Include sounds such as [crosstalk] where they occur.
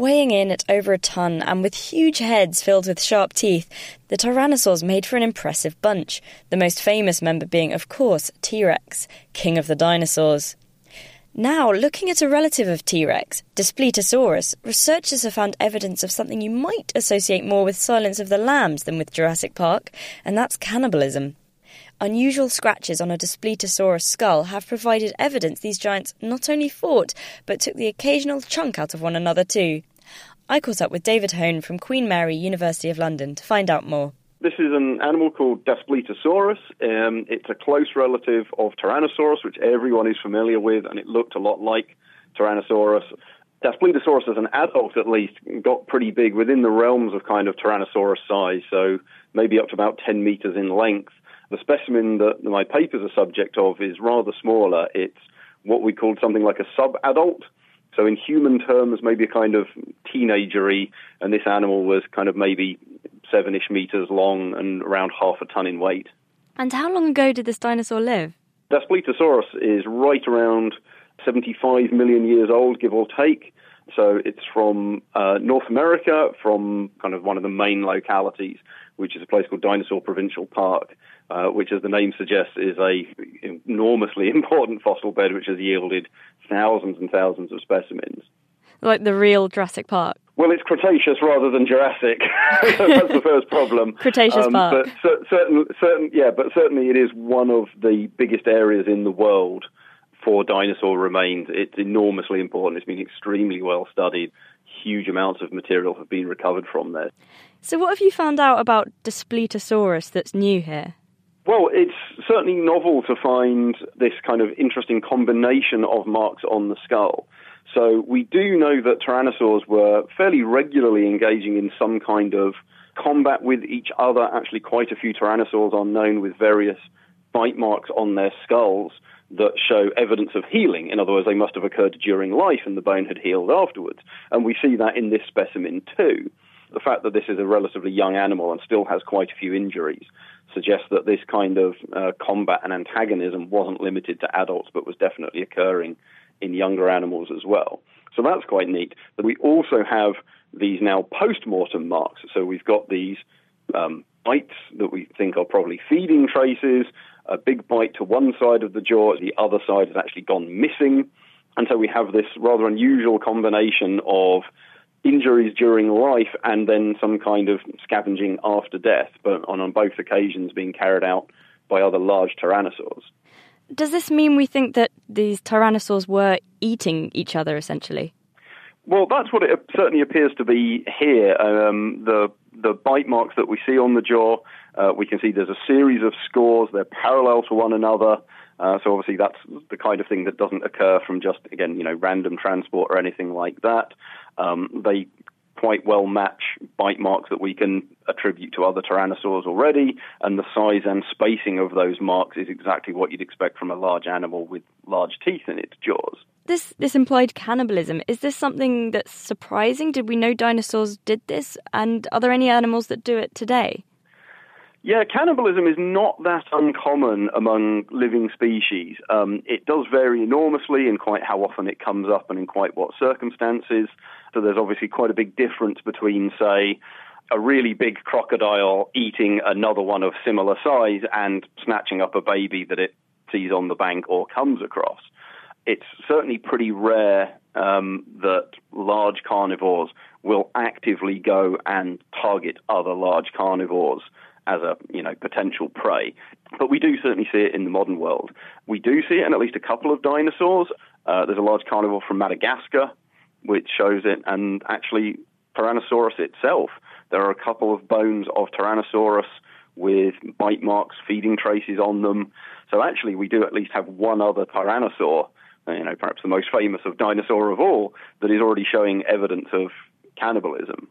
Weighing in at over a ton and with huge heads filled with sharp teeth, the tyrannosaurs made for an impressive bunch, the most famous member being, of course, T Rex, king of the dinosaurs. Now, looking at a relative of T Rex, Daspletosaurus, researchers have found evidence of something you might associate more with Silence of the Lambs than with Jurassic Park, and that's cannibalism. Unusual scratches on a Daspletosaurus skull have provided evidence these giants not only fought, but took the occasional chunk out of one another too. I caught up with David Hone from Queen Mary, University of London, to find out more. This is an animal called Daspletosaurus. Um, it's a close relative of Tyrannosaurus, which everyone is familiar with, and it looked a lot like Tyrannosaurus. Daspletosaurus, as an adult at least, got pretty big within the realms of kind of Tyrannosaurus size, so maybe up to about 10 meters in length. The specimen that my paper is a subject of is rather smaller. It's what we called something like a sub-adult. So in human terms, maybe a kind of teenagery, and this animal was kind of maybe seven-ish meters long and around half a ton in weight. And how long ago did this dinosaur live? Daspletosaurus is right around 75 million years old, give or take. So it's from uh, North America, from kind of one of the main localities, which is a place called Dinosaur Provincial Park uh, which, as the name suggests, is a enormously [laughs] important fossil bed which has yielded thousands and thousands of specimens. Like the real Jurassic Park. Well, it's Cretaceous rather than Jurassic. [laughs] That's the first problem. [laughs] Cretaceous um, Park. But cer- certain, certain, yeah, but certainly it is one of the biggest areas in the world for dinosaur remains. It's enormously important. It's been extremely well studied. Huge amounts of material have been recovered from there. So, what have you found out about Daspletosaurus that's new here? Well, it's certainly novel to find this kind of interesting combination of marks on the skull. So we do know that tyrannosaurs were fairly regularly engaging in some kind of combat with each other. Actually, quite a few tyrannosaurs are known with various bite marks on their skulls that show evidence of healing. In other words, they must have occurred during life and the bone had healed afterwards. And we see that in this specimen too. The fact that this is a relatively young animal and still has quite a few injuries suggests that this kind of uh, combat and antagonism wasn't limited to adults, but was definitely occurring in younger animals as well. So that's quite neat. But we also have these now post-mortem marks. So we've got these um, bites that we think are probably feeding traces, a big bite to one side of the jaw, the other side has actually gone missing. And so we have this rather unusual combination of injuries during life and then some kind of scavenging after death, but on, on both occasions being carried out by other large tyrannosaurs. Does this mean we think that these tyrannosaurs were eating each other essentially? Well, that's what it certainly appears to be here. Um, the the bite marks that we see on the jaw, uh, we can see there's a series of scores. They're parallel to one another. Uh, so obviously that's the kind of thing that doesn't occur from just again you know random transport or anything like that. Um, they quite well match bite marks that we can attribute to other tyrannosaurs already, and the size and spacing of those marks is exactly what you'd expect from a large animal with large teeth in its jaws. This this implied cannibalism is this something that's surprising? Did we know dinosaurs did this, and are there any animals that do it today? Yeah, cannibalism is not that uncommon among living species. Um, it does vary enormously in quite how often it comes up and in quite what circumstances. So there's obviously quite a big difference between, say, a really big crocodile eating another one of similar size and snatching up a baby that it sees on the bank or comes across. It's certainly pretty rare um, that large carnivores will actively go and target other large carnivores as a you know potential prey. But we do certainly see it in the modern world. We do see it in at least a couple of dinosaurs. Uh, there's a large carnivore from Madagascar which shows it, and actually Tyrannosaurus itself. There are a couple of bones of Tyrannosaurus with bite marks, feeding traces on them. So actually, we do at least have one other tyrannosaur, uh, you know, perhaps the most famous of dinosaur of all, that is already showing evidence of cannibalism.